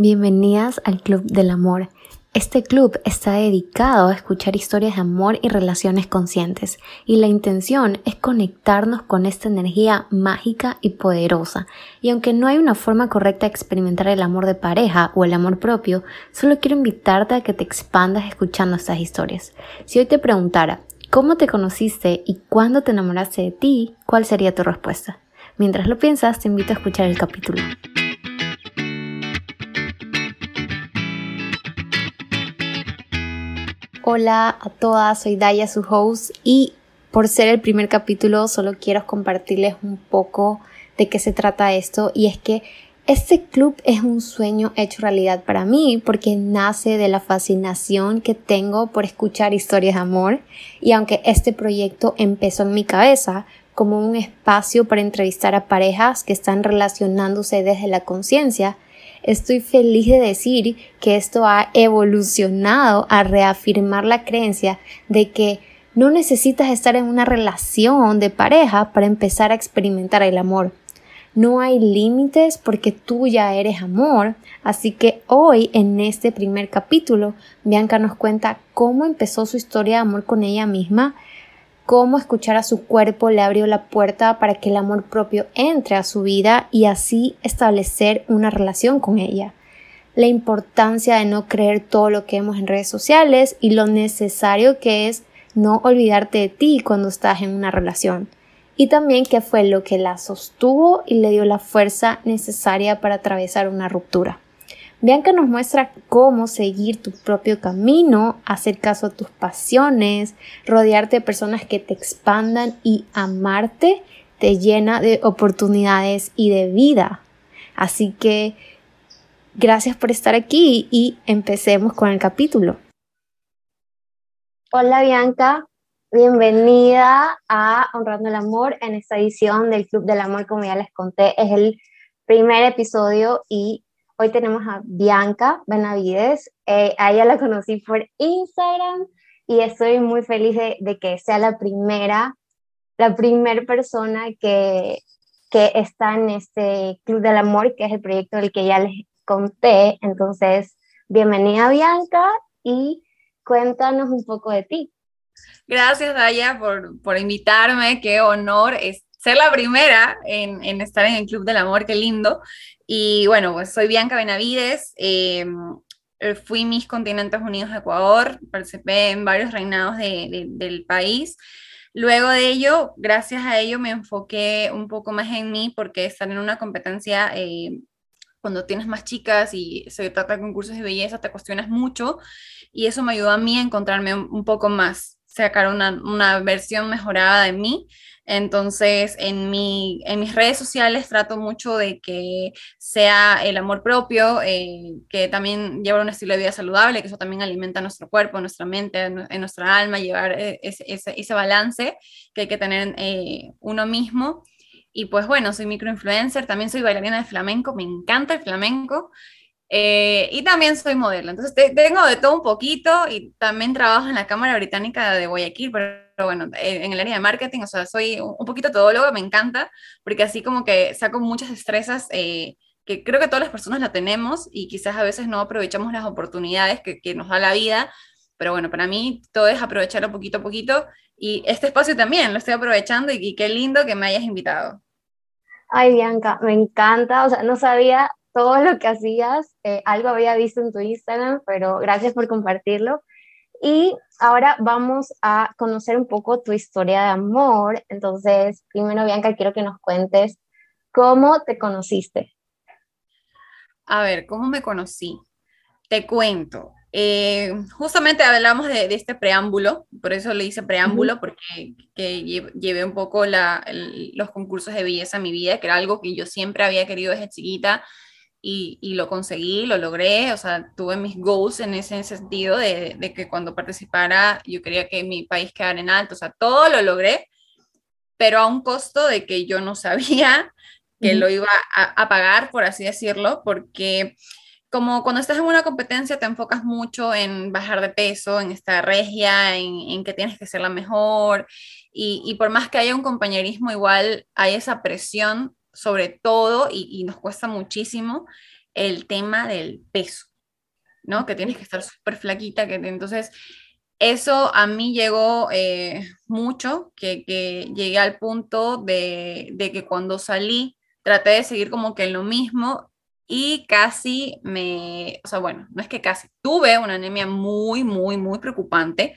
Bienvenidas al Club del Amor. Este club está dedicado a escuchar historias de amor y relaciones conscientes, y la intención es conectarnos con esta energía mágica y poderosa. Y aunque no hay una forma correcta de experimentar el amor de pareja o el amor propio, solo quiero invitarte a que te expandas escuchando estas historias. Si hoy te preguntara, ¿cómo te conociste y cuándo te enamoraste de ti? ¿Cuál sería tu respuesta? Mientras lo piensas, te invito a escuchar el capítulo. Hola a todas, soy Daya, su host, y por ser el primer capítulo solo quiero compartirles un poco de qué se trata esto, y es que este club es un sueño hecho realidad para mí porque nace de la fascinación que tengo por escuchar historias de amor, y aunque este proyecto empezó en mi cabeza, como un espacio para entrevistar a parejas que están relacionándose desde la conciencia, Estoy feliz de decir que esto ha evolucionado a reafirmar la creencia de que no necesitas estar en una relación de pareja para empezar a experimentar el amor. No hay límites porque tú ya eres amor. Así que hoy, en este primer capítulo, Bianca nos cuenta cómo empezó su historia de amor con ella misma cómo escuchar a su cuerpo le abrió la puerta para que el amor propio entre a su vida y así establecer una relación con ella. La importancia de no creer todo lo que vemos en redes sociales y lo necesario que es no olvidarte de ti cuando estás en una relación. Y también qué fue lo que la sostuvo y le dio la fuerza necesaria para atravesar una ruptura. Bianca nos muestra cómo seguir tu propio camino, hacer caso a tus pasiones, rodearte de personas que te expandan y amarte te llena de oportunidades y de vida. Así que gracias por estar aquí y empecemos con el capítulo. Hola Bianca, bienvenida a Honrando el Amor en esta edición del Club del Amor, como ya les conté, es el primer episodio y Hoy tenemos a Bianca Benavides. Eh, a ella la conocí por Instagram y estoy muy feliz de, que sea la primera, la primera persona que, que está en este Club del Amor, que es el proyecto del que ya les conté. Entonces, bienvenida Bianca y cuéntanos un poco de ti. Gracias, Daya, por, por invitarme. Qué honor es ser la primera en, estar en el Club del Amor, qué lindo. Y bueno, pues soy Bianca Benavides, em, eh, fui Miss Continentes Unidos de Ecuador, participé en varios reinados del país. Luego de ello, gracias a ello, me enfoqué un poco más en mí porque estar en una competencia, eh, cuando tienes más chicas y se trata de concursos de belleza, te cuestionas mucho y eso me ayudó a mí a encontrarme un, poco más, sacar una, una versión mejorada de mí entonces, en, mi, en mis redes sociales trato mucho de que sea el amor propio, eh, que también llevar un estilo de vida saludable, que eso también alimenta nuestro cuerpo, nuestra mente, en nuestra alma, llevar eh, ese, balance que hay que tener eh, uno mismo. Y pues bueno, soy microinfluencer, también soy bailarina de flamenco, me encanta el flamenco. Y también soy modelo, entonces tengo de todo un poquito y también trabajo en la Cámara Británica de Guayaquil, pero bueno, eh, en el área de marketing, o sea, soy un poquito todóloga, me encanta, porque así como que saco muchas destrezas eh, que creo que todas las personas la tenemos y quizás a veces no aprovechamos las oportunidades que, que nos da la vida, pero bueno, para mí todo es aprovecharlo poquito a poquito y este espacio también lo estoy aprovechando y, qué lindo que me hayas invitado. Ay, Bianca, me encanta, o sea, no sabía todo lo que hacías, eh, algo había visto en tu Instagram, pero gracias por compartirlo. Y ahora vamos a conocer un poco tu historia de amor. Entonces, primero, Bianca, quiero que nos cuentes cómo te conociste. A ver, ¿cómo me conocí? Te cuento. Eh, justamente hablamos de, este preámbulo, por eso le hice preámbulo, porque que llevé un poco los concursos de belleza en mi vida, que era algo que yo siempre había querido desde chiquita y, lo conseguí, lo logré, o sea, tuve mis goals en ese sentido de, que cuando participara yo quería que mi país quedara en alto, o sea, todo lo logré, pero a un costo de que yo no sabía que lo iba a, pagar, por así decirlo, porque como cuando estás en una competencia te enfocas mucho en bajar de peso, en esta regia, en, que tienes que ser la mejor, y, y por más que haya un compañerismo, igual hay esa presión sobre todo y, nos cuesta muchísimo el tema del peso, ¿no? Que tienes que estar súper flaquita, que entonces eso a mí llegó eh, mucho, que, llegué al punto de, de, que cuando salí traté de seguir como que lo mismo y casi me, o sea, bueno, no es que casi, tuve una anemia muy, muy, muy preocupante,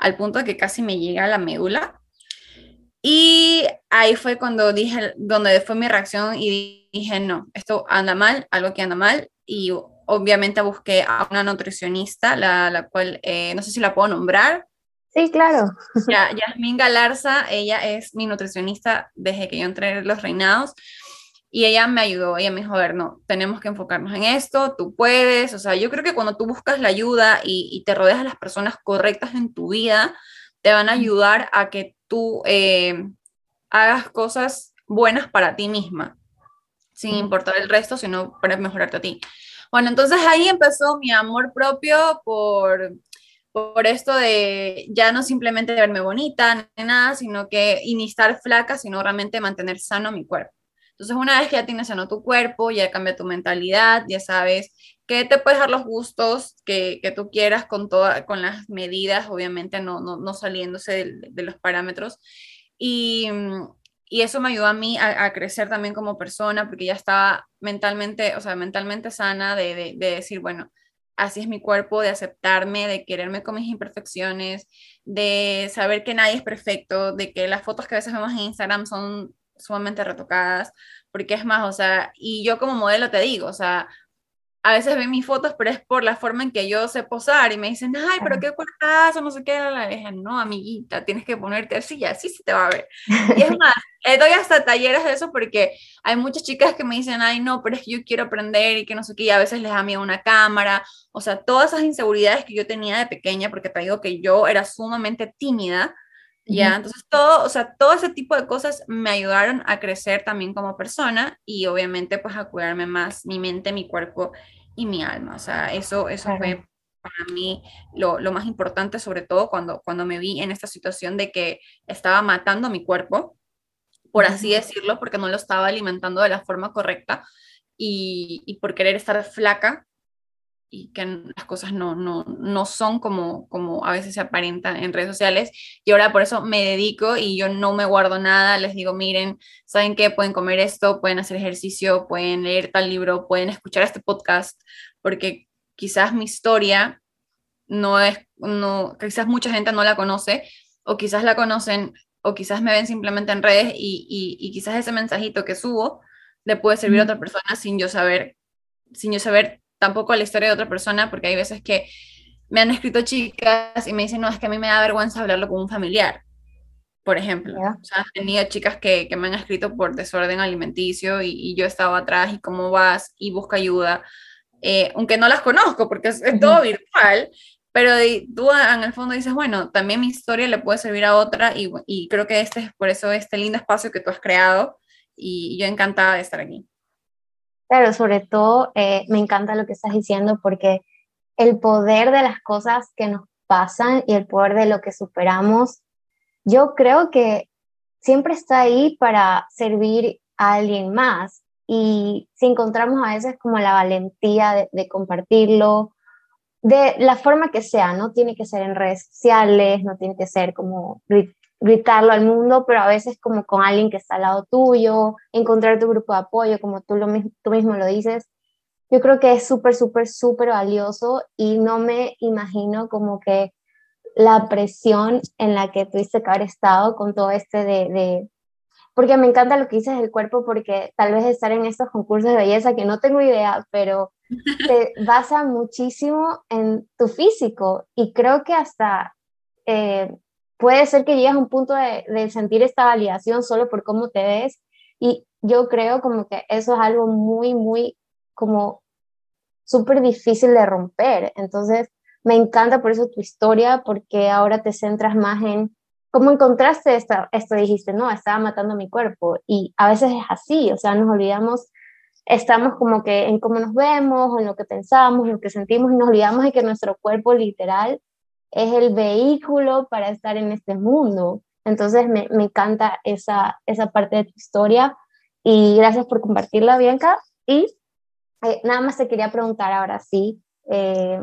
al punto de que casi me llega a la médula. Y ahí fue cuando dije, donde fue mi reacción y dije, no, esto anda mal, algo que anda mal. Y obviamente busqué a una nutricionista, la, la cual, eh, no sé si la puedo nombrar. Sí, claro. Ya, Yasmin Galarza, ella es mi nutricionista desde que yo entré en los reinados. Y ella me ayudó, ella me dijo, a ver, no, tenemos que enfocarnos en esto, tú puedes, o sea, yo creo que cuando tú buscas la ayuda y, te rodeas de las personas correctas en tu vida, te van a ayudar a que tú eh, hagas cosas buenas para ti misma, sin importar el resto, sino para mejorarte a ti. Bueno, entonces ahí empezó mi amor propio por, por esto de ya no simplemente verme bonita ni nada, sino que ni estar flaca, sino realmente mantener sano mi cuerpo. Entonces, una vez que ya tienes sano tu cuerpo, ya cambia tu mentalidad, ya sabes que te puedes dar los gustos que, que tú quieras con, toda, con las medidas, obviamente no, no, no saliéndose de, los parámetros. Y, y, eso me ayudó a mí a, crecer también como persona, porque ya estaba mentalmente, o sea, mentalmente sana de, de, de decir, bueno, así es mi cuerpo, de aceptarme, de quererme con mis imperfecciones, de saber que nadie es perfecto, de que las fotos que a veces vemos en Instagram son sumamente retocadas, porque es más, o sea, y yo como modelo te digo, o sea, a veces ven mis fotos, pero es por la forma en que yo sé posar y me dicen, ay, pero qué cuartazo, no sé qué, la dije, no, amiguita, tienes que ponerte así y así se te va a ver. Y es más, le doy hasta talleres de eso porque hay muchas chicas que me dicen, ay, no, pero es que yo quiero aprender y que no sé qué, y a veces les da miedo una cámara, o sea, todas esas inseguridades que yo tenía de pequeña, porque te digo que yo era sumamente tímida, ya, entonces todo, o sea, todo ese tipo de cosas me ayudaron a crecer también como persona y obviamente pues a cuidarme más mi mente, mi cuerpo y mi alma. O sea, eso, eso fue para mí lo, lo, más importante, sobre todo cuando, cuando me vi en esta situación de que estaba matando mi cuerpo, por así decirlo, porque no lo estaba alimentando de la forma correcta y, y por querer estar flaca y que las cosas no, no, no son como, como a veces se aparentan en redes sociales. Y ahora por eso me dedico y yo no me guardo nada. Les digo, miren, ¿saben qué? Pueden comer esto, pueden hacer ejercicio, pueden leer tal libro, pueden escuchar este podcast, porque quizás mi historia no es, no, quizás mucha gente no la conoce o quizás la conocen o quizás me ven simplemente en redes y, y, y quizás ese mensajito que subo le puede servir a otra persona sin yo saber, sin yo saber tampoco la historia de otra persona, porque hay veces que me han escrito chicas y me dicen, no, es que a mí me da vergüenza hablarlo con un familiar, por ejemplo. O sea, he tenido chicas que, que, me han escrito por desorden alimenticio y, yo estaba atrás y cómo vas y busca ayuda, eh, aunque no las conozco porque es, todo virtual, pero tú en el fondo dices, bueno, también mi historia le puede servir a otra y, y creo que este es por eso este lindo espacio que tú has creado y yo encantada de estar aquí. Claro, sobre todo eh, me encanta lo que estás diciendo porque el poder de las cosas que nos pasan y el poder de lo que superamos, yo creo que siempre está ahí para servir a alguien más. Y si encontramos a veces como la valentía de, de compartirlo, de la forma que sea, no tiene que ser en redes sociales, no tiene que ser como gritarlo al mundo, pero a veces como con alguien que está al lado tuyo, encontrar tu grupo de apoyo, como tú, lo, tú mismo lo dices, yo creo que es súper, súper, súper valioso y no me imagino como que la presión en la que tuviste que haber estado con todo este de, de, porque me encanta lo que dices del cuerpo, porque tal vez estar en estos concursos de belleza, que no tengo idea, pero te basa muchísimo en tu físico y creo que hasta eh, puede ser que llegues a un punto de, sentir esta validación solo por cómo te ves y yo creo como que eso es algo muy, muy como súper difícil de romper. Entonces, me encanta por eso tu historia, porque ahora te centras más en cómo encontraste esto, esto dijiste, no, estaba matando mi cuerpo. Y a veces es así, o sea, nos olvidamos, estamos como que en cómo nos vemos, en lo que pensamos, en lo que sentimos, y nos olvidamos de que nuestro cuerpo literal es el vehículo para estar en este mundo. Entonces me, me encanta esa, esa parte de tu historia y gracias por compartirla, Bianca. Y eh, nada más te quería preguntar ahora sí. Eh,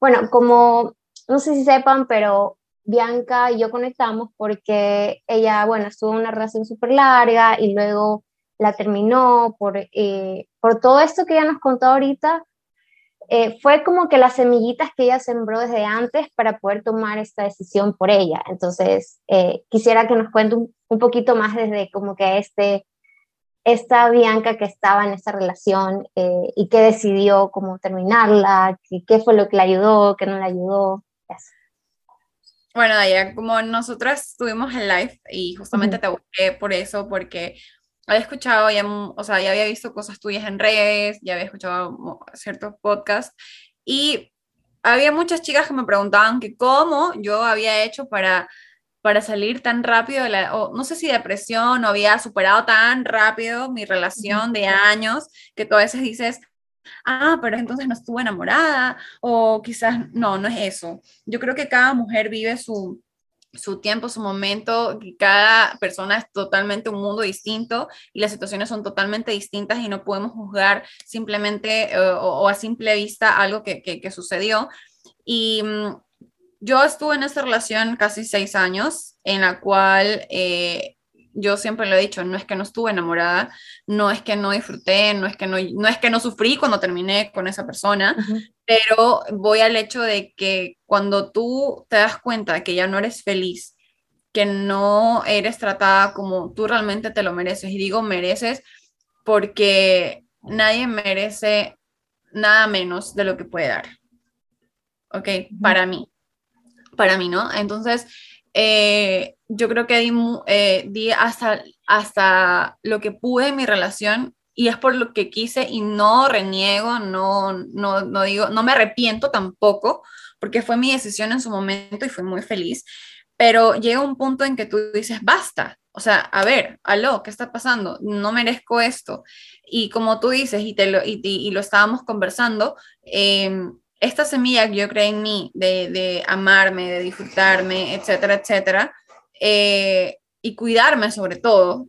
bueno, como no sé si sepan, pero Bianca y yo conectamos porque ella, bueno, estuvo una relación súper larga y luego la terminó por, eh, por todo esto que ella nos contó ahorita. Fue como que las semillitas que ella sembró desde antes para poder tomar esta decisión por ella. Entonces, quisiera que nos cuente un, un, poquito más desde como que este esta Bianca que estaba en esa relación eh, y que decidió cómo terminarla, qué fue lo que le ayudó, qué no le ayudó. Bueno, Daya, como nosotras estuvimos en live y justamente te busqué por eso, porque había escuchado, ya, o sea, ya había visto cosas tuyas en redes, ya había escuchado ciertos podcasts y había muchas chicas que me preguntaban que cómo yo había hecho para para salir tan rápido, la, o no sé si depresión o había superado tan rápido mi relación de años, que tú a veces dices, ah, pero entonces no estuve enamorada, o quizás no, no es eso. Yo creo que cada mujer vive su, su tiempo, su momento, cada persona es totalmente un mundo distinto y las situaciones son totalmente distintas y no podemos juzgar simplemente eh, o, a simple vista algo que, que, que sucedió. Y mm, yo estuve en esta relación casi seis años, en la cual eh, yo siempre lo he dicho, no es que no estuve enamorada, no es que no disfruté, no es que no, no, es que no sufrí cuando terminé con esa persona, pero voy al hecho de que cuando tú te das cuenta que ya no eres feliz, que no eres tratada como tú realmente te lo mereces, y digo mereces porque nadie merece nada menos de lo que puede dar. ¿Ok? Para mí para mí, ¿no? Entonces, eh, yo creo que di, eh, di, hasta, hasta lo que pude en mi relación y es por lo que quise y no reniego, no, no, no digo, no me arrepiento tampoco, porque fue mi decisión en su momento y fui muy feliz, pero llega un punto en que tú dices, basta, o sea, a ver, aló, ¿qué está pasando? No merezco esto. Y como tú dices, y, te lo, y, y lo estábamos conversando, eh, esta semilla que yo creé en mí de, amarme, de disfrutarme, etcétera, etcétera, eh, y cuidarme sobre todo,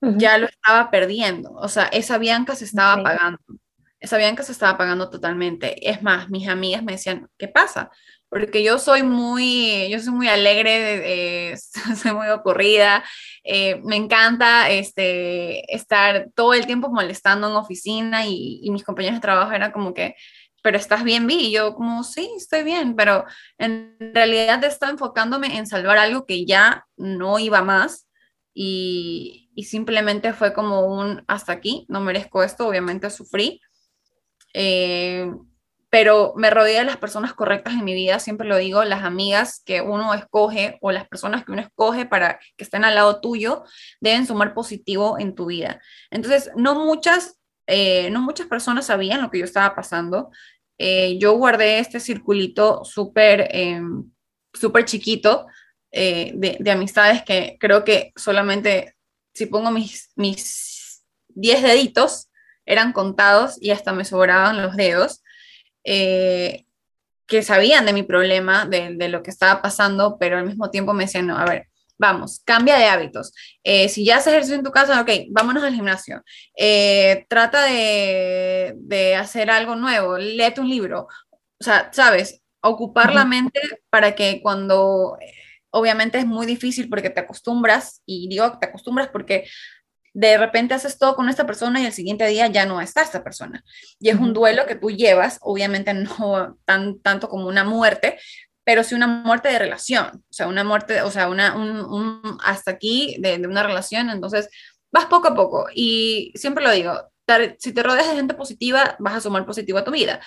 ya lo estaba perdiendo. O sea, esa Bianca se estaba apagando. Esa Bianca se estaba apagando totalmente. Es más, mis amigas me decían, ¿qué pasa? Porque yo soy muy, yo soy muy alegre, soy muy ocurrida, eh, me encanta este, estar todo el tiempo molestando en oficina y, y mis compañeros de trabajo eran como que, pero estás bien, Vi. Y yo como, sí, estoy bien, pero en realidad estaba enfocándome en salvar algo que ya no iba más y, y simplemente fue como un, hasta aquí, no merezco esto, obviamente sufrí. Eh, pero me rodeé de las personas correctas en mi vida, siempre lo digo, las amigas que uno escoge o las personas que uno escoge para que estén al lado tuyo deben sumar positivo en tu vida. Entonces, no muchas, eh, no muchas personas sabían lo que yo estaba pasando. Eh, yo guardé este circulito súper eh, chiquito eh, de, amistades que creo que solamente si pongo mis, mis 10 deditos eran contados y hasta me sobraban los dedos, que sabían de mi problema, de, de, lo que estaba pasando, pero al mismo tiempo me decían, no, a ver, Vamos, cambia de hábitos. Eh, si ya haces ejercicio en tu casa, ok, vámonos al gimnasio. Eh, trata de, de, hacer algo nuevo, léete un libro. O sea, sabes, ocupar la mente para que cuando, obviamente es muy difícil porque te acostumbras, y digo te acostumbras porque de repente haces todo con esta persona y el siguiente día ya no está esta persona. Y es un duelo que tú llevas, obviamente no tan, tanto como una muerte, pero sí una muerte de relación, o sea, una muerte, o sea, una, un, hasta aquí de, una relación, entonces vas poco a poco y siempre lo digo, si te rodeas de gente positiva, vas a sumar positivo a tu vida.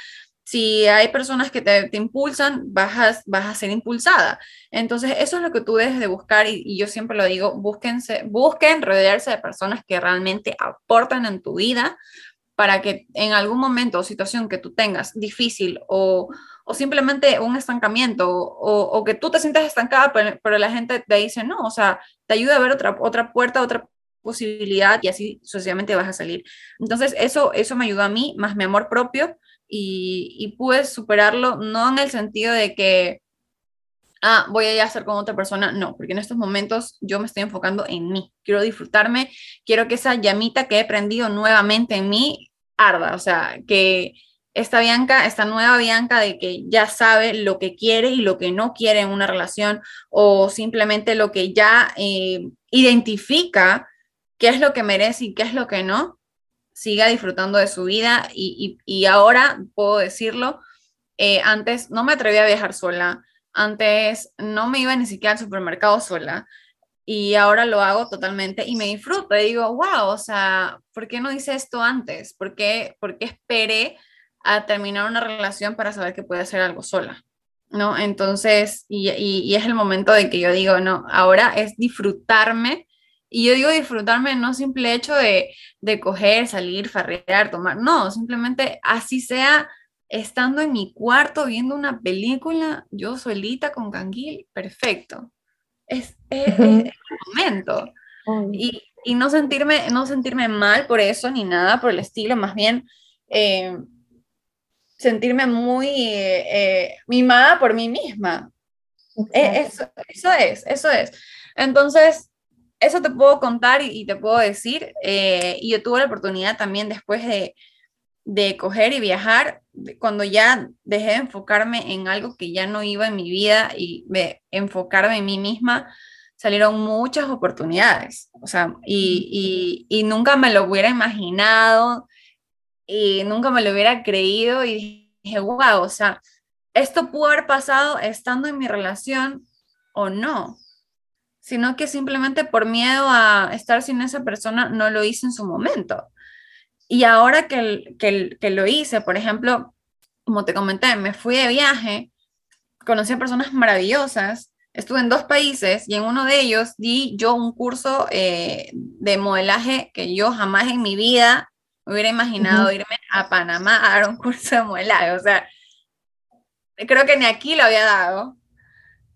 Si hay personas que te, impulsan, vas a, vas a ser impulsada. Entonces, eso es lo que tú debes de buscar y, y yo siempre lo digo, búsquense, busquen rodearse de personas que realmente aportan en tu vida para que en algún momento o situación que tú tengas difícil o, o simplemente un estancamiento o, que tú te sientas estancada, pero, la gente te dice no, o sea, te ayuda a ver otra, otra puerta, otra posibilidad y así sucesivamente vas a salir. Entonces, eso, eso me ayudó a mí, más mi amor propio y, y pude superarlo, no en el sentido de que, ah, voy a ir a hacer con otra persona, no, porque en estos momentos yo me estoy enfocando en mí, quiero disfrutarme, quiero que esa llamita que he prendido nuevamente en mí arda, o sea, que esta Bianca, esta nueva Bianca de que ya sabe lo que quiere y lo que no quiere en una relación o simplemente lo que ya eh, identifica qué es lo que merece y qué es lo que no, siga disfrutando de su vida y, ahora puedo decirlo, eh, antes no me atrevía a viajar sola, antes no me iba ni siquiera al supermercado sola y ahora lo hago totalmente y me disfruto. Y digo, wow, o sea, ¿por qué no hice esto antes? ¿Por qué, por qué esperé a terminar una relación para saber que puede hacer algo sola? ¿No? Entonces, y, y, es el momento de que yo digo, no, ahora es disfrutarme. Y yo digo disfrutarme no simple hecho de, de coger, salir, farrear, tomar, no, simplemente así sea estando en mi cuarto viendo una película, yo solita con canguil, perfecto. Es, el momento. Y, y, no, sentirme, no sentirme mal por eso ni nada por el estilo, más bien eh, sentirme muy eh, mimada por mí misma. E, eso, eso, es, eso es. Entonces, eso te puedo contar y, te puedo decir. Eh, y yo tuve la oportunidad también después de, de coger y viajar, cuando ya dejé de enfocarme en algo que ya no iba en mi vida y de enfocarme en mí misma, salieron muchas oportunidades. O sea, y, y, y nunca me lo hubiera imaginado y nunca me lo hubiera creído y dije, wow, o sea, esto pudo haber pasado estando en mi relación o no, sino que simplemente por miedo a estar sin esa persona no lo hice en su momento. Y ahora que, que, que lo hice, por ejemplo, como te comenté, me fui de viaje, conocí a personas maravillosas, estuve en dos países y en uno de ellos di yo un curso eh, de modelaje que yo jamás en mi vida me hubiera imaginado irme a Panamá a dar un curso de modelaje. O sea, creo que ni aquí lo había dado.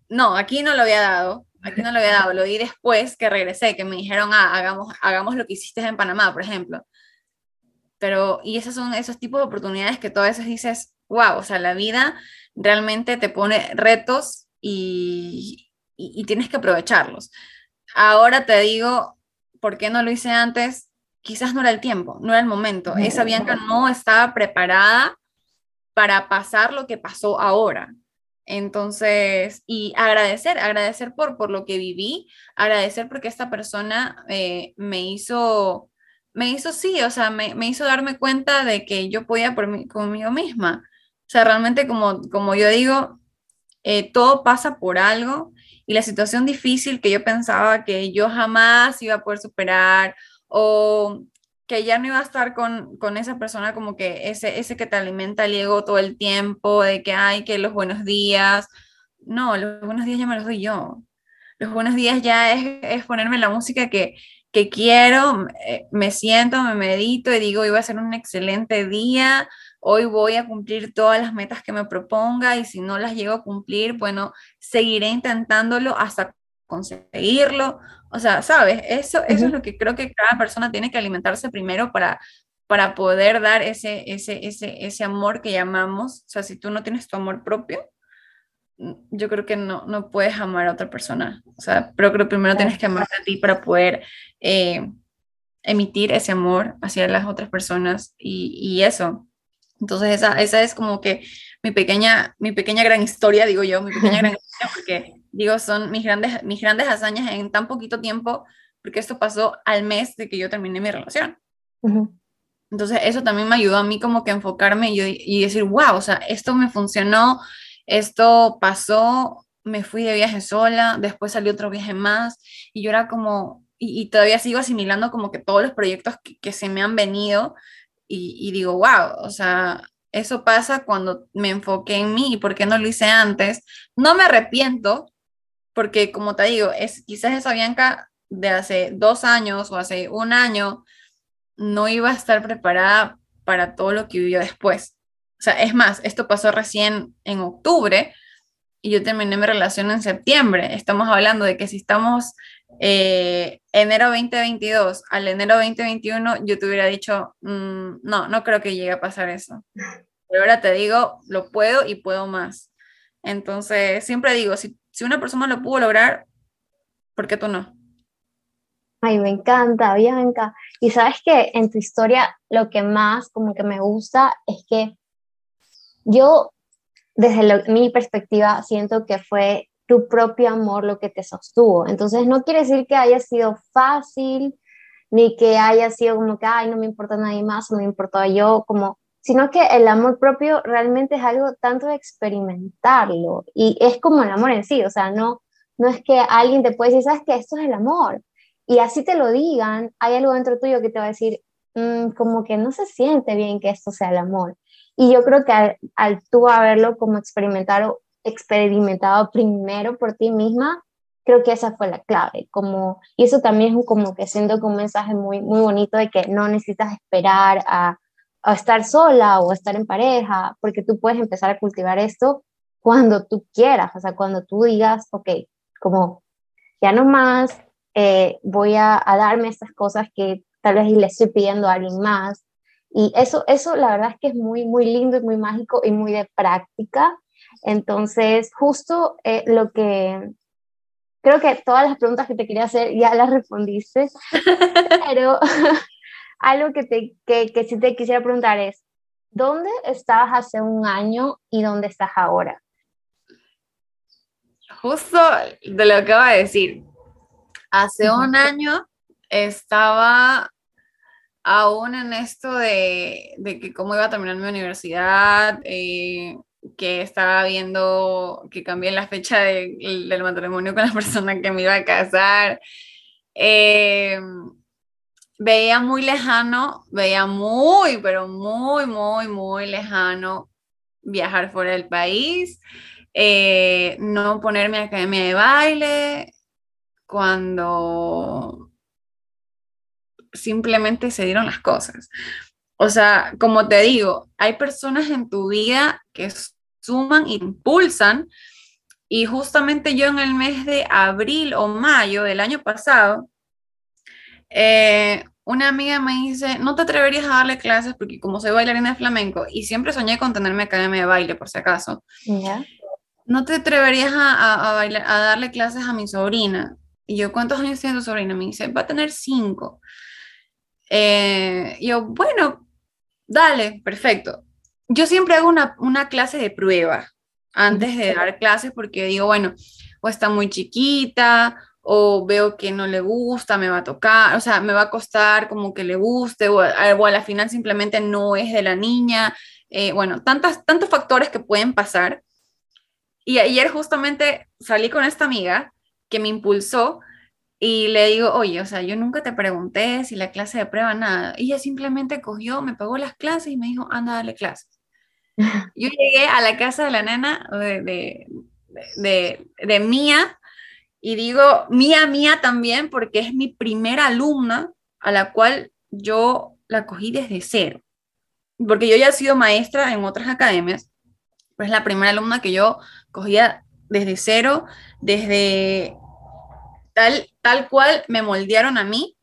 No, aquí no lo había dado. Aquí no lo había dado. Lo di después que regresé, que me dijeron, ah, hagamos, hagamos lo que hiciste en Panamá, por ejemplo. Pero, y esos son esos tipos de oportunidades que a veces dices, wow, o sea, la vida realmente te pone retos y, y, tienes que aprovecharlos. Ahora te digo, ¿por qué no lo hice antes? Quizás no era el tiempo, no era el momento. Esa Bianca no estaba preparada para pasar lo que pasó ahora. Entonces, y agradecer, agradecer por, por lo que viví, agradecer porque esta persona eh, me hizo me hizo sí, o sea, me, hizo darme cuenta de que yo podía por mí, conmigo misma. O sea, realmente como, como yo digo, eh, todo pasa por algo y la situación difícil que yo pensaba que yo jamás iba a poder superar o que ya no iba a estar con, con esa persona como que ese, ese que te alimenta el ego todo el tiempo, de que hay que los buenos días. No, los buenos días ya me los doy yo. Los buenos días ya es, es ponerme la música que, que quiero, eh, me siento, me medito y digo, hoy va a ser un excelente día, hoy voy a cumplir todas las metas que me proponga y si no las llego a cumplir, bueno, seguiré intentándolo hasta conseguirlo. O sea, ¿sabes? Eso, eso es lo que creo que cada persona tiene que alimentarse primero para, para poder dar ese, ese, ese, ese amor que llamamos. O sea, si tú no tienes tu amor propio, yo creo que no, no puedes amar a otra persona. O sea, pero creo que primero tienes que amarte a ti para poder eh, emitir ese amor hacia las otras personas y, y, eso. Entonces esa, esa es como que mi pequeña, mi pequeña gran historia, digo yo, mi pequeña gran historia, porque digo, son mis grandes, mis grandes hazañas en tan poquito tiempo, porque esto pasó al mes de que yo terminé mi relación. Entonces eso también me ayudó a mí como que enfocarme y, y decir, wow, o sea, esto me funcionó, esto pasó, me fui de viaje sola, después salió otro viaje más y yo era como, y, todavía sigo asimilando como que todos los proyectos que, se me han venido y, digo, wow, o sea, eso pasa cuando me enfoqué en mí y por qué no lo hice antes. No me arrepiento porque como te digo, es quizás esa Bianca de hace dos años o hace un año no iba a estar preparada para todo lo que vivió después. O sea, es más, esto pasó recién en octubre y yo terminé mi relación en septiembre. Estamos hablando de que si estamos eh, enero 2022 al enero 2021, yo te hubiera dicho, mm, no, no creo que llegue a pasar eso. Pero ahora te digo, lo puedo y puedo más. Entonces, siempre digo, si, si una persona lo pudo lograr, ¿por qué tú no? Ay, me encanta, Bianca. Y sabes que en tu historia lo que más como que me gusta es que yo, desde mi perspectiva, siento que fue tu propio amor lo que te sostuvo. Entonces, no quiere decir que haya sido fácil, ni que haya sido como que, ay, no me importa nadie más, no me importaba yo, como, sino que el amor propio realmente es algo tanto de experimentarlo. Y es como el amor en sí, o sea, no, no es que alguien te puede decir, sabes que esto es el amor y así te lo digan, hay algo dentro tuyo que te va a decir, mm, como que no se siente bien que esto sea el amor. Y yo creo que al, tú haberlo como experimentado, experimentado primero por ti misma, creo que esa fue la clave. Como, y eso también es como que siento como un mensaje muy, muy bonito de que no necesitas esperar a, a estar sola o estar en pareja, porque tú puedes empezar a cultivar esto cuando tú quieras, o sea, cuando tú digas, ok, como ya no más, eh, voy a, darme estas cosas que tal vez le estoy pidiendo a alguien más. Y eso, eso la verdad es que es muy, muy lindo y muy mágico y muy de práctica. Entonces, justo eh, lo que creo que todas las preguntas que te quería hacer ya las respondiste, pero algo que, te, que, que sí te quisiera preguntar es, ¿dónde estabas hace un año y dónde estás ahora? Justo de lo que va a decir, Hace un año estaba aún en esto de, que cómo iba a terminar mi universidad, eh, que estaba viendo que cambié la fecha del matrimonio con la persona que me iba a casar. Eh, veía muy lejano, veía muy, pero muy, muy, muy lejano viajar fuera del país, eh, no ponerme a academia de baile, cuando simplemente se dieron las cosas. O sea, como te digo, hay personas en tu vida que suman, impulsan, y justamente yo en el mes de abril o mayo del año pasado, eh, una amiga me dice, no te atreverías a darle clases porque como soy bailarina de flamenco y siempre soñé con tenerme academia de baile por si acaso, no te atreverías a, a, a darle clases a mi sobrina. Y yo, ¿cuántos años tiene tu sobrina? Me dice, va a tener cinco. Eh, yo, bueno, dale, perfecto. Yo siempre hago una, una clase de prueba antes de dar clases porque digo, bueno, o está muy chiquita, o veo que no le gusta, me va a tocar, o sea, me va a costar como que le guste, o, a la final simplemente no es de la niña. Eh, bueno, tantas, tantos factores que pueden pasar. Y ayer justamente salí con esta amiga que me impulsó y le digo, oye, o sea, yo nunca te pregunté si la clase de prueba, nada. Y ella simplemente cogió, me pagó las clases y me dijo, anda, dale clases. Yo llegué a la casa de la nena de, de, de, de Mía y digo, Mía, Mía también, porque es mi primera alumna a la cual yo la cogí desde cero. Porque yo ya he sido maestra en otras academias, pero es la primera alumna que yo cogía desde cero, desde tal, tal cual me moldearon a mí,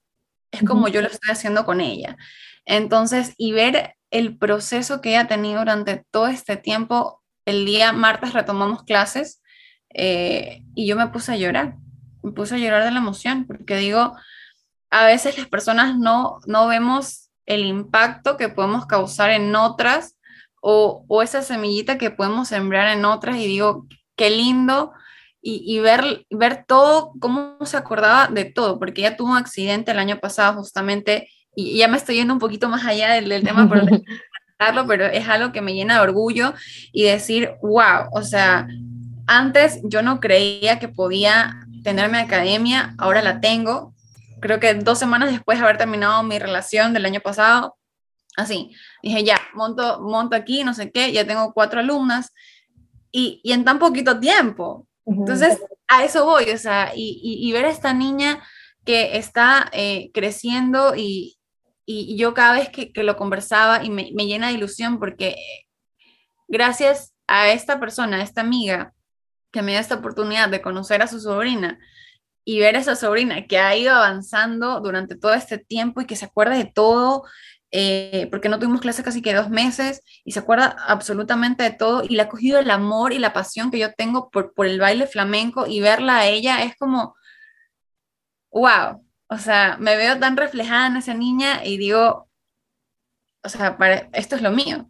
es como yo lo estoy haciendo con ella. Entonces, y ver el proceso que ella ha tenido durante todo este tiempo, el día martes retomamos clases eh, y yo me puse a llorar, me puse a llorar de la emoción, porque digo, a veces las personas no, no vemos el impacto que podemos causar en otras o, o esa semillita que podemos sembrar en otras y digo, qué lindo y, ver, ver todo, cómo se acordaba de todo, porque ella tuvo un accidente el año pasado justamente, y ya me estoy yendo un poquito más allá del, tema, pero, pero es algo que me llena de orgullo y decir, wow, o sea, antes yo no creía que podía tener mi academia, ahora la tengo. Creo que dos semanas después de haber terminado mi relación del año pasado, así, dije, ya, monto, monto aquí, no sé qué, ya tengo cuatro alumnas. Y, y en tan poquito tiempo, entonces, a eso voy, o sea, y, ver a esta niña que está eh, creciendo y, yo cada vez que, lo conversaba y me, llena de ilusión porque gracias a esta persona, a esta amiga, que me dio esta oportunidad de conocer a su sobrina y ver a esa sobrina que ha ido avanzando durante todo este tiempo y que se acuerda de todo eh, porque no tuvimos clase casi que dos meses y se acuerda absolutamente de todo y le ha cogido el amor y la pasión que yo tengo por, por el baile flamenco y verla a ella es como, wow, o sea, me veo tan reflejada en esa niña y digo, o sea, para, esto es lo mío.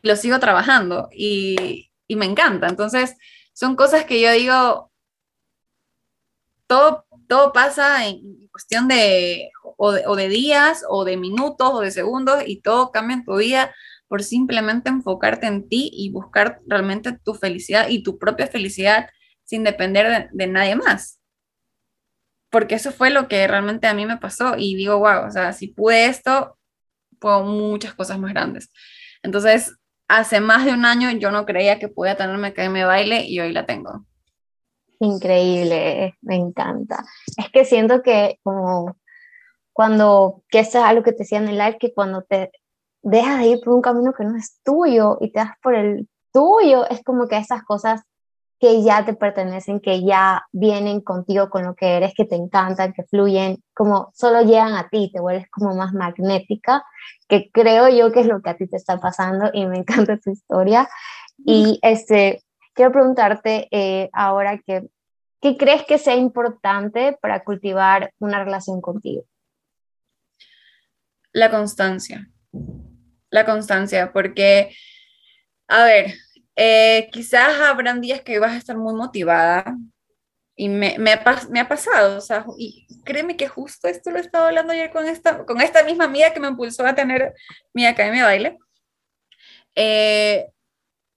Lo sigo trabajando y, y me encanta. Entonces, son cosas que yo digo, todo, todo pasa en cuestión de o, de días, o de minutos, o de segundos, y todo cambia en tu vida por simplemente enfocarte en ti y buscar realmente tu felicidad y tu propia felicidad sin depender de, de nadie más porque eso fue lo que realmente a mí me pasó y digo, wow, o sea, si pude esto, puedo muchas cosas más grandes. Entonces, hace más de un año yo no creía que podía tenerme que me baile y hoy la tengo. Increíble, me encanta. Es que siento que como cuando, que esto es algo que te decía en el live, que cuando te dejas de ir por un camino que no es tuyo y te das por el tuyo, es como que esas cosas que ya te pertenecen, que ya vienen contigo con lo que eres, que te encantan, que fluyen, como solo llegan a ti, te vuelves como más magnética, que creo yo que es lo que a ti te está pasando y me encanta tu historia. Y este, quiero preguntarte eh, ahora que, ¿qué crees que sea importante para cultivar una relación contigo? La constancia. La constancia, porque, a ver, eh, quizás habrán días que vas a estar muy motivada y me, me, me, ha, pasado, o sea, y créeme que justo esto lo he estado hablando ayer con esta, con esta misma amiga que me impulsó a tener mi academia de baile. Eh,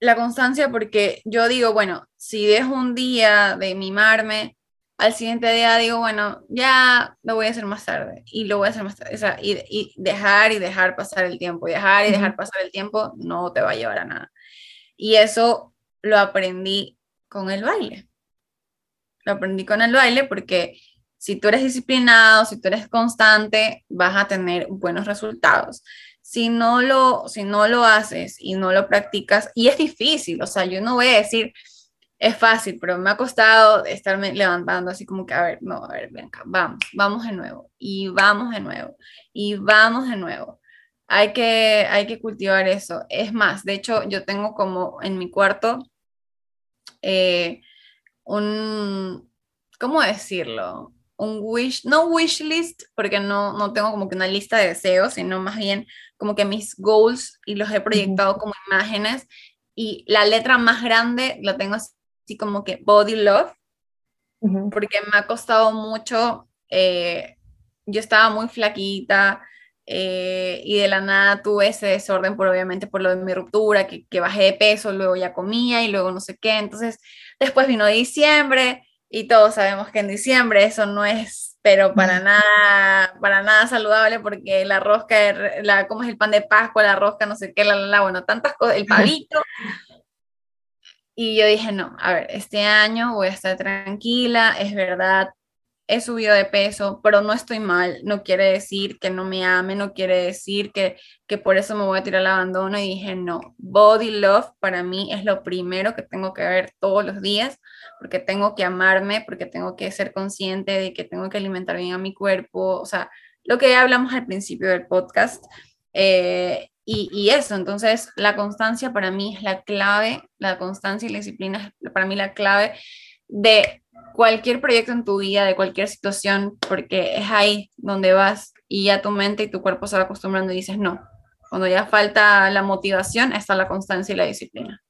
la constancia porque yo digo, bueno, si dejo un día de mimarme, al siguiente día digo, bueno, ya lo voy a hacer más tarde y lo voy a hacer más tarde. O sea, y, y dejar y dejar pasar el tiempo, dejar y dejar pasar el tiempo no te va a llevar a nada. Y eso lo aprendí con el baile. Lo aprendí con el baile porque si tú eres disciplinado, si tú eres constante, vas a tener buenos resultados. Si no lo, si no lo haces y no lo practicas, y es difícil, o sea, yo no voy a decir, es fácil, pero me ha costado estarme levantando así como que, a ver, no, a ver, venga, vamos, vamos de nuevo, y vamos de nuevo, y vamos de nuevo hay que, hay que cultivar eso. Es más, de hecho, yo tengo como en mi cuarto eh, un, ¿cómo decirlo? Un wish, no wish list, porque no, no tengo como que una lista de deseos, sino más bien como que mis goals y los he proyectado como imágenes. Y la letra más grande la tengo así como que body love, porque me ha costado mucho. Eh, yo estaba muy flaquita, eh, y de la nada tuve ese desorden por obviamente por lo de mi ruptura, que, que, bajé de peso, luego ya comía y luego no sé qué. Entonces, después vino diciembre y todos sabemos que en diciembre eso no es, pero para nada, para nada saludable porque la rosca, la, ¿cómo es el pan de Pascua, la rosca, no sé qué, la, la, la bueno, tantas cosas, el pavito. Y yo dije, no, a ver, este año voy a estar tranquila, es verdad, he subido de peso, pero no estoy mal, no quiere decir que no me ame, no quiere decir que, que por eso me voy a tirar al abandono. Y dije, no, body love para mí es lo primero que tengo que ver todos los días, porque tengo que amarme, porque tengo que ser consciente de que tengo que alimentar bien a mi cuerpo, o sea, lo que hablamos al principio del podcast. Eh, y, y, eso, entonces la constancia para mí es la clave, la constancia y la disciplina es para mí la clave de cualquier proyecto en tu vida, de cualquier situación, porque es ahí donde vas y ya tu mente y tu cuerpo se va acostumbrando y dices no. Cuando ya falta la motivación, está la constancia y la disciplina.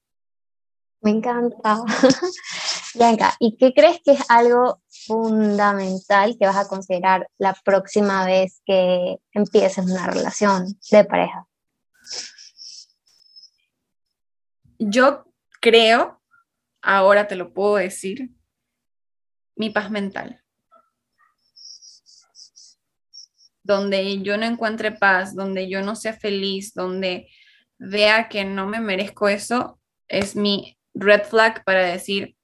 Me encanta. Bianca, ¿y qué crees que es algo fundamental que vas a considerar la próxima vez que empieces una relación de pareja? Yo creo, ahora te lo puedo decir, mi paz mental. Donde yo no encuentre paz, donde yo no sea feliz, donde vea que no me merezco eso, es mi red flag para decir,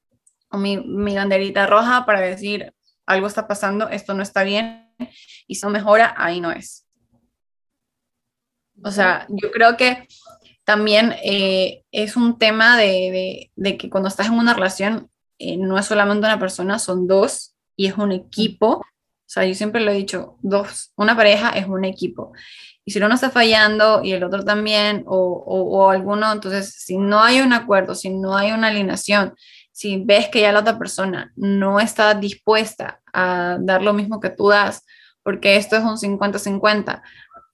o mi, mi banderita roja para decir, algo está pasando, esto no está bien, y si no mejora, ahí no es. O sea, yo creo que también eh, es un tema de, de, de, que cuando estás en una relación eh, no es solamente una persona, son dos y es un equipo. O sea, yo siempre lo he dicho, dos, una pareja es un equipo. Y si uno está fallando y el otro también, o, o, o alguno, entonces si no hay un acuerdo, si no hay una alineación, si ves que ya la otra persona no está dispuesta a dar lo mismo que tú das, porque esto es un 50-50.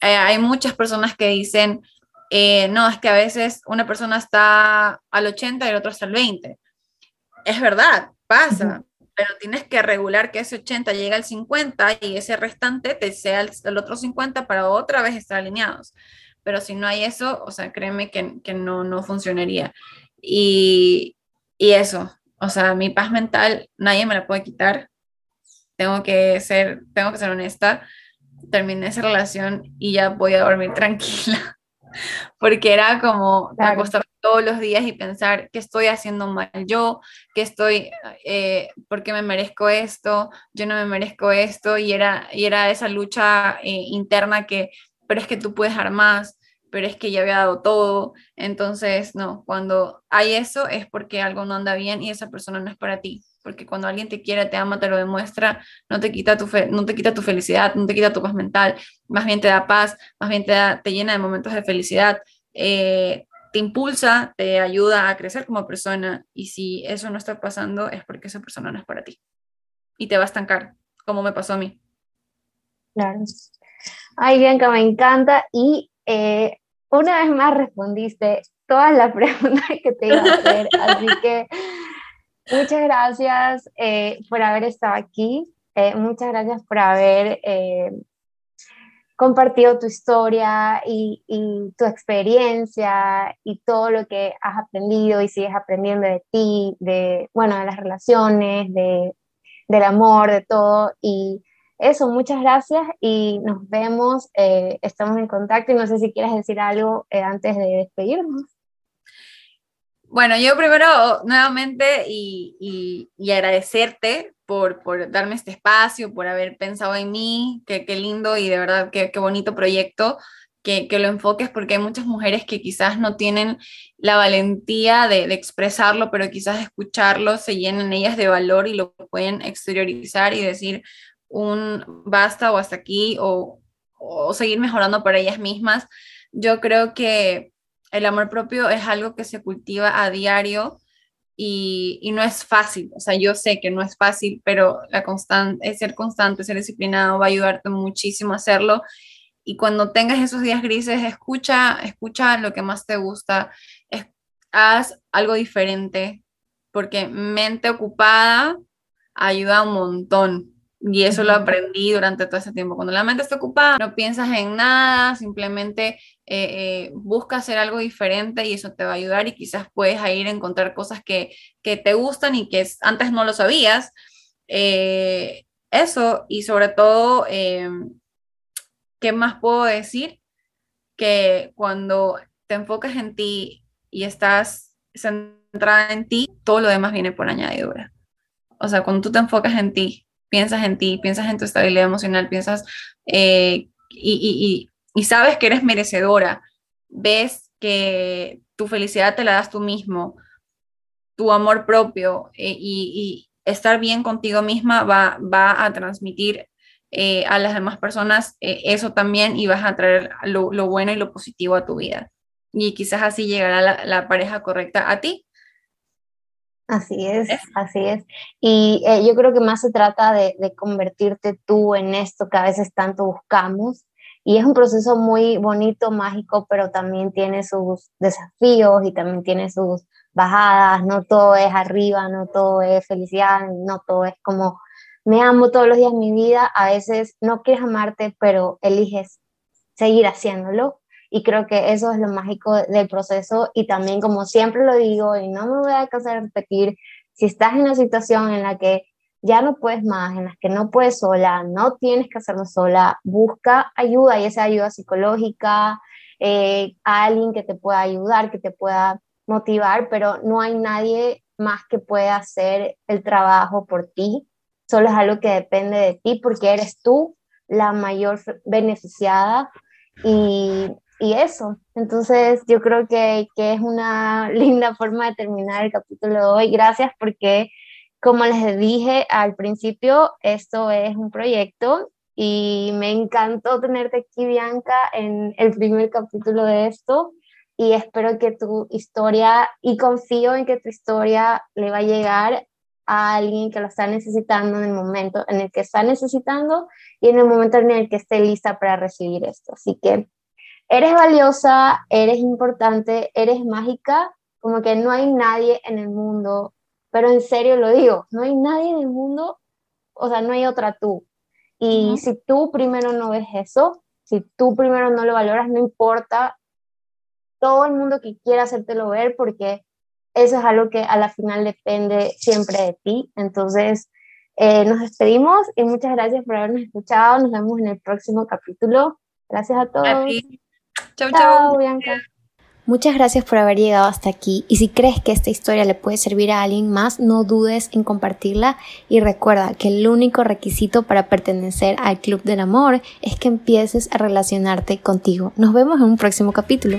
Eh, hay muchas personas que dicen, eh, no, es que a veces una persona está al 80 y el otro está al 20. Es verdad, pasa, pero tienes que regular que ese 80 llegue al 50 y ese restante te sea el, otro 50 para otra vez estar alineados. Pero si no hay eso, o sea, créeme que, que no, no funcionaría. Y, y eso, o sea, mi paz mental nadie me la puede quitar. Tengo que ser, tengo que ser honesta. Terminé esa relación y ya voy a dormir tranquila. Porque era como acostarme todos los días y pensar que estoy haciendo mal yo, que estoy, eh, porque me merezco esto, yo no me merezco esto, y era, y era esa lucha eh, interna que, pero es que tú puedes dar más, pero es que ya había dado todo. Entonces, no, cuando hay eso es porque algo no anda bien y esa persona no es para ti. Porque cuando alguien te quiere, te ama, te lo demuestra, no te quita tu, fe, no te quita tu felicidad, no te quita tu paz mental, más bien te da paz, más bien te, da, te llena de momentos de felicidad, eh, te impulsa, te ayuda a crecer como persona. Y si eso no está pasando, es porque esa persona no es para ti. Y te va a estancar, como me pasó a mí. Claro. Ay, Bianca, me encanta. Y eh, una vez más respondiste todas las preguntas que te iba a hacer, así que muchas gracias eh, por haber estado aquí, eh, muchas gracias por haber eh, compartido tu historia y, y, tu experiencia y todo lo que has aprendido y sigues aprendiendo de ti, de, bueno, de las relaciones, de, del amor, de todo. Y eso, muchas gracias y nos vemos, eh, estamos en contacto y no sé si quieres decir algo eh, antes de despedirnos. Bueno, yo primero nuevamente y, y, agradecerte por, por, darme este espacio, por haber pensado en mí, qué lindo y de verdad qué, bonito proyecto. Que, que, lo enfoques porque hay muchas mujeres que quizás no tienen la valentía de, de, expresarlo, pero quizás escucharlo se llenan ellas de valor y lo pueden exteriorizar y decir, un basta o hasta aquí o, seguir mejorando para ellas mismas. Yo creo que el amor propio es algo que se cultiva a diario y, no es fácil. O sea, yo sé que no es fácil, pero la constante, ser constante, ser disciplinado va a ayudarte muchísimo a hacerlo. Y cuando tengas esos días grises, escucha, escucha lo que más te gusta, haz algo diferente, porque mente ocupada ayuda un montón. Y eso lo aprendí durante todo ese tiempo. Cuando la mente está ocupada, no piensas en nada, simplemente eh, eh, busca hacer algo diferente y eso te va a ayudar y quizás puedes ir a encontrar cosas que, que te gustan y que antes no lo sabías. Eh, eso y sobre todo, ¿qué más puedo decir? Que cuando te enfocas en ti y estás centrada en ti, todo lo demás viene por añadidura. O sea, cuando tú te enfocas en ti, piensas en ti, piensas en tu estabilidad emocional, piensas eh, y, sabes que eres merecedora, ves que tu felicidad te la das tú mismo, tu amor propio eh, y, estar bien contigo misma va, va a transmitir eh, a las demás personas eso también y vas a traer lo, bueno y lo positivo a tu vida. Y quizás así llegará la pareja correcta a ti Así es, así es. Y eh, yo creo que más se trata de, convertirte tú en esto que a veces tanto buscamos. Y es un proceso muy bonito, mágico, pero también tiene sus desafíos y también tiene sus bajadas. No todo es arriba, no todo es felicidad, no todo es como me amo todos los días de mi vida. A veces no quieres amarte, pero eliges seguir haciéndolo y creo que eso es lo mágico del proceso y también como siempre lo digo y no me voy a cansar de repetir, si estás en una situación en la que ya no puedes más, en la que no puedes sola, no tienes que hacerlo sola, busca ayuda y esa ayuda psicológica, eh, alguien que te pueda ayudar, que te pueda motivar, pero no hay nadie más que pueda hacer el trabajo por ti, solo es algo que depende de ti porque eres tú la mayor beneficiada y y eso. Entonces, yo creo que, que, es una linda forma de terminar el capítulo de hoy. Gracias porque, como les dije al principio, esto es un proyecto y me encantó tenerte aquí, Bianca, en el primer capítulo de esto. Y espero que tu historia, y confío en que tu historia le va a llegar a alguien que lo está necesitando en el momento en el que está necesitando y en el momento en el que esté lista para recibir esto. Así que eres valiosa, eres importante, eres mágica, como que no hay nadie en el mundo, pero en serio lo digo, no hay nadie en el mundo, o sea, no hay otra tú. Y si tú primero no ves eso, si tú primero no lo valoras, no importa todo el mundo que quiera hacértelo ver, porque eso es algo que a la final depende siempre de ti. Entonces, eh, nos despedimos y muchas gracias por habernos escuchado. Nos vemos en el próximo capítulo. Gracias a todos. Chau, chau. Bianca. Muchas gracias por haber llegado hasta aquí y si crees que esta historia le puede servir a alguien más, no dudes en compartirla y recuerda que el único requisito para pertenecer al Club del Amor es que empieces a relacionarte contigo. Nos vemos en un próximo capítulo.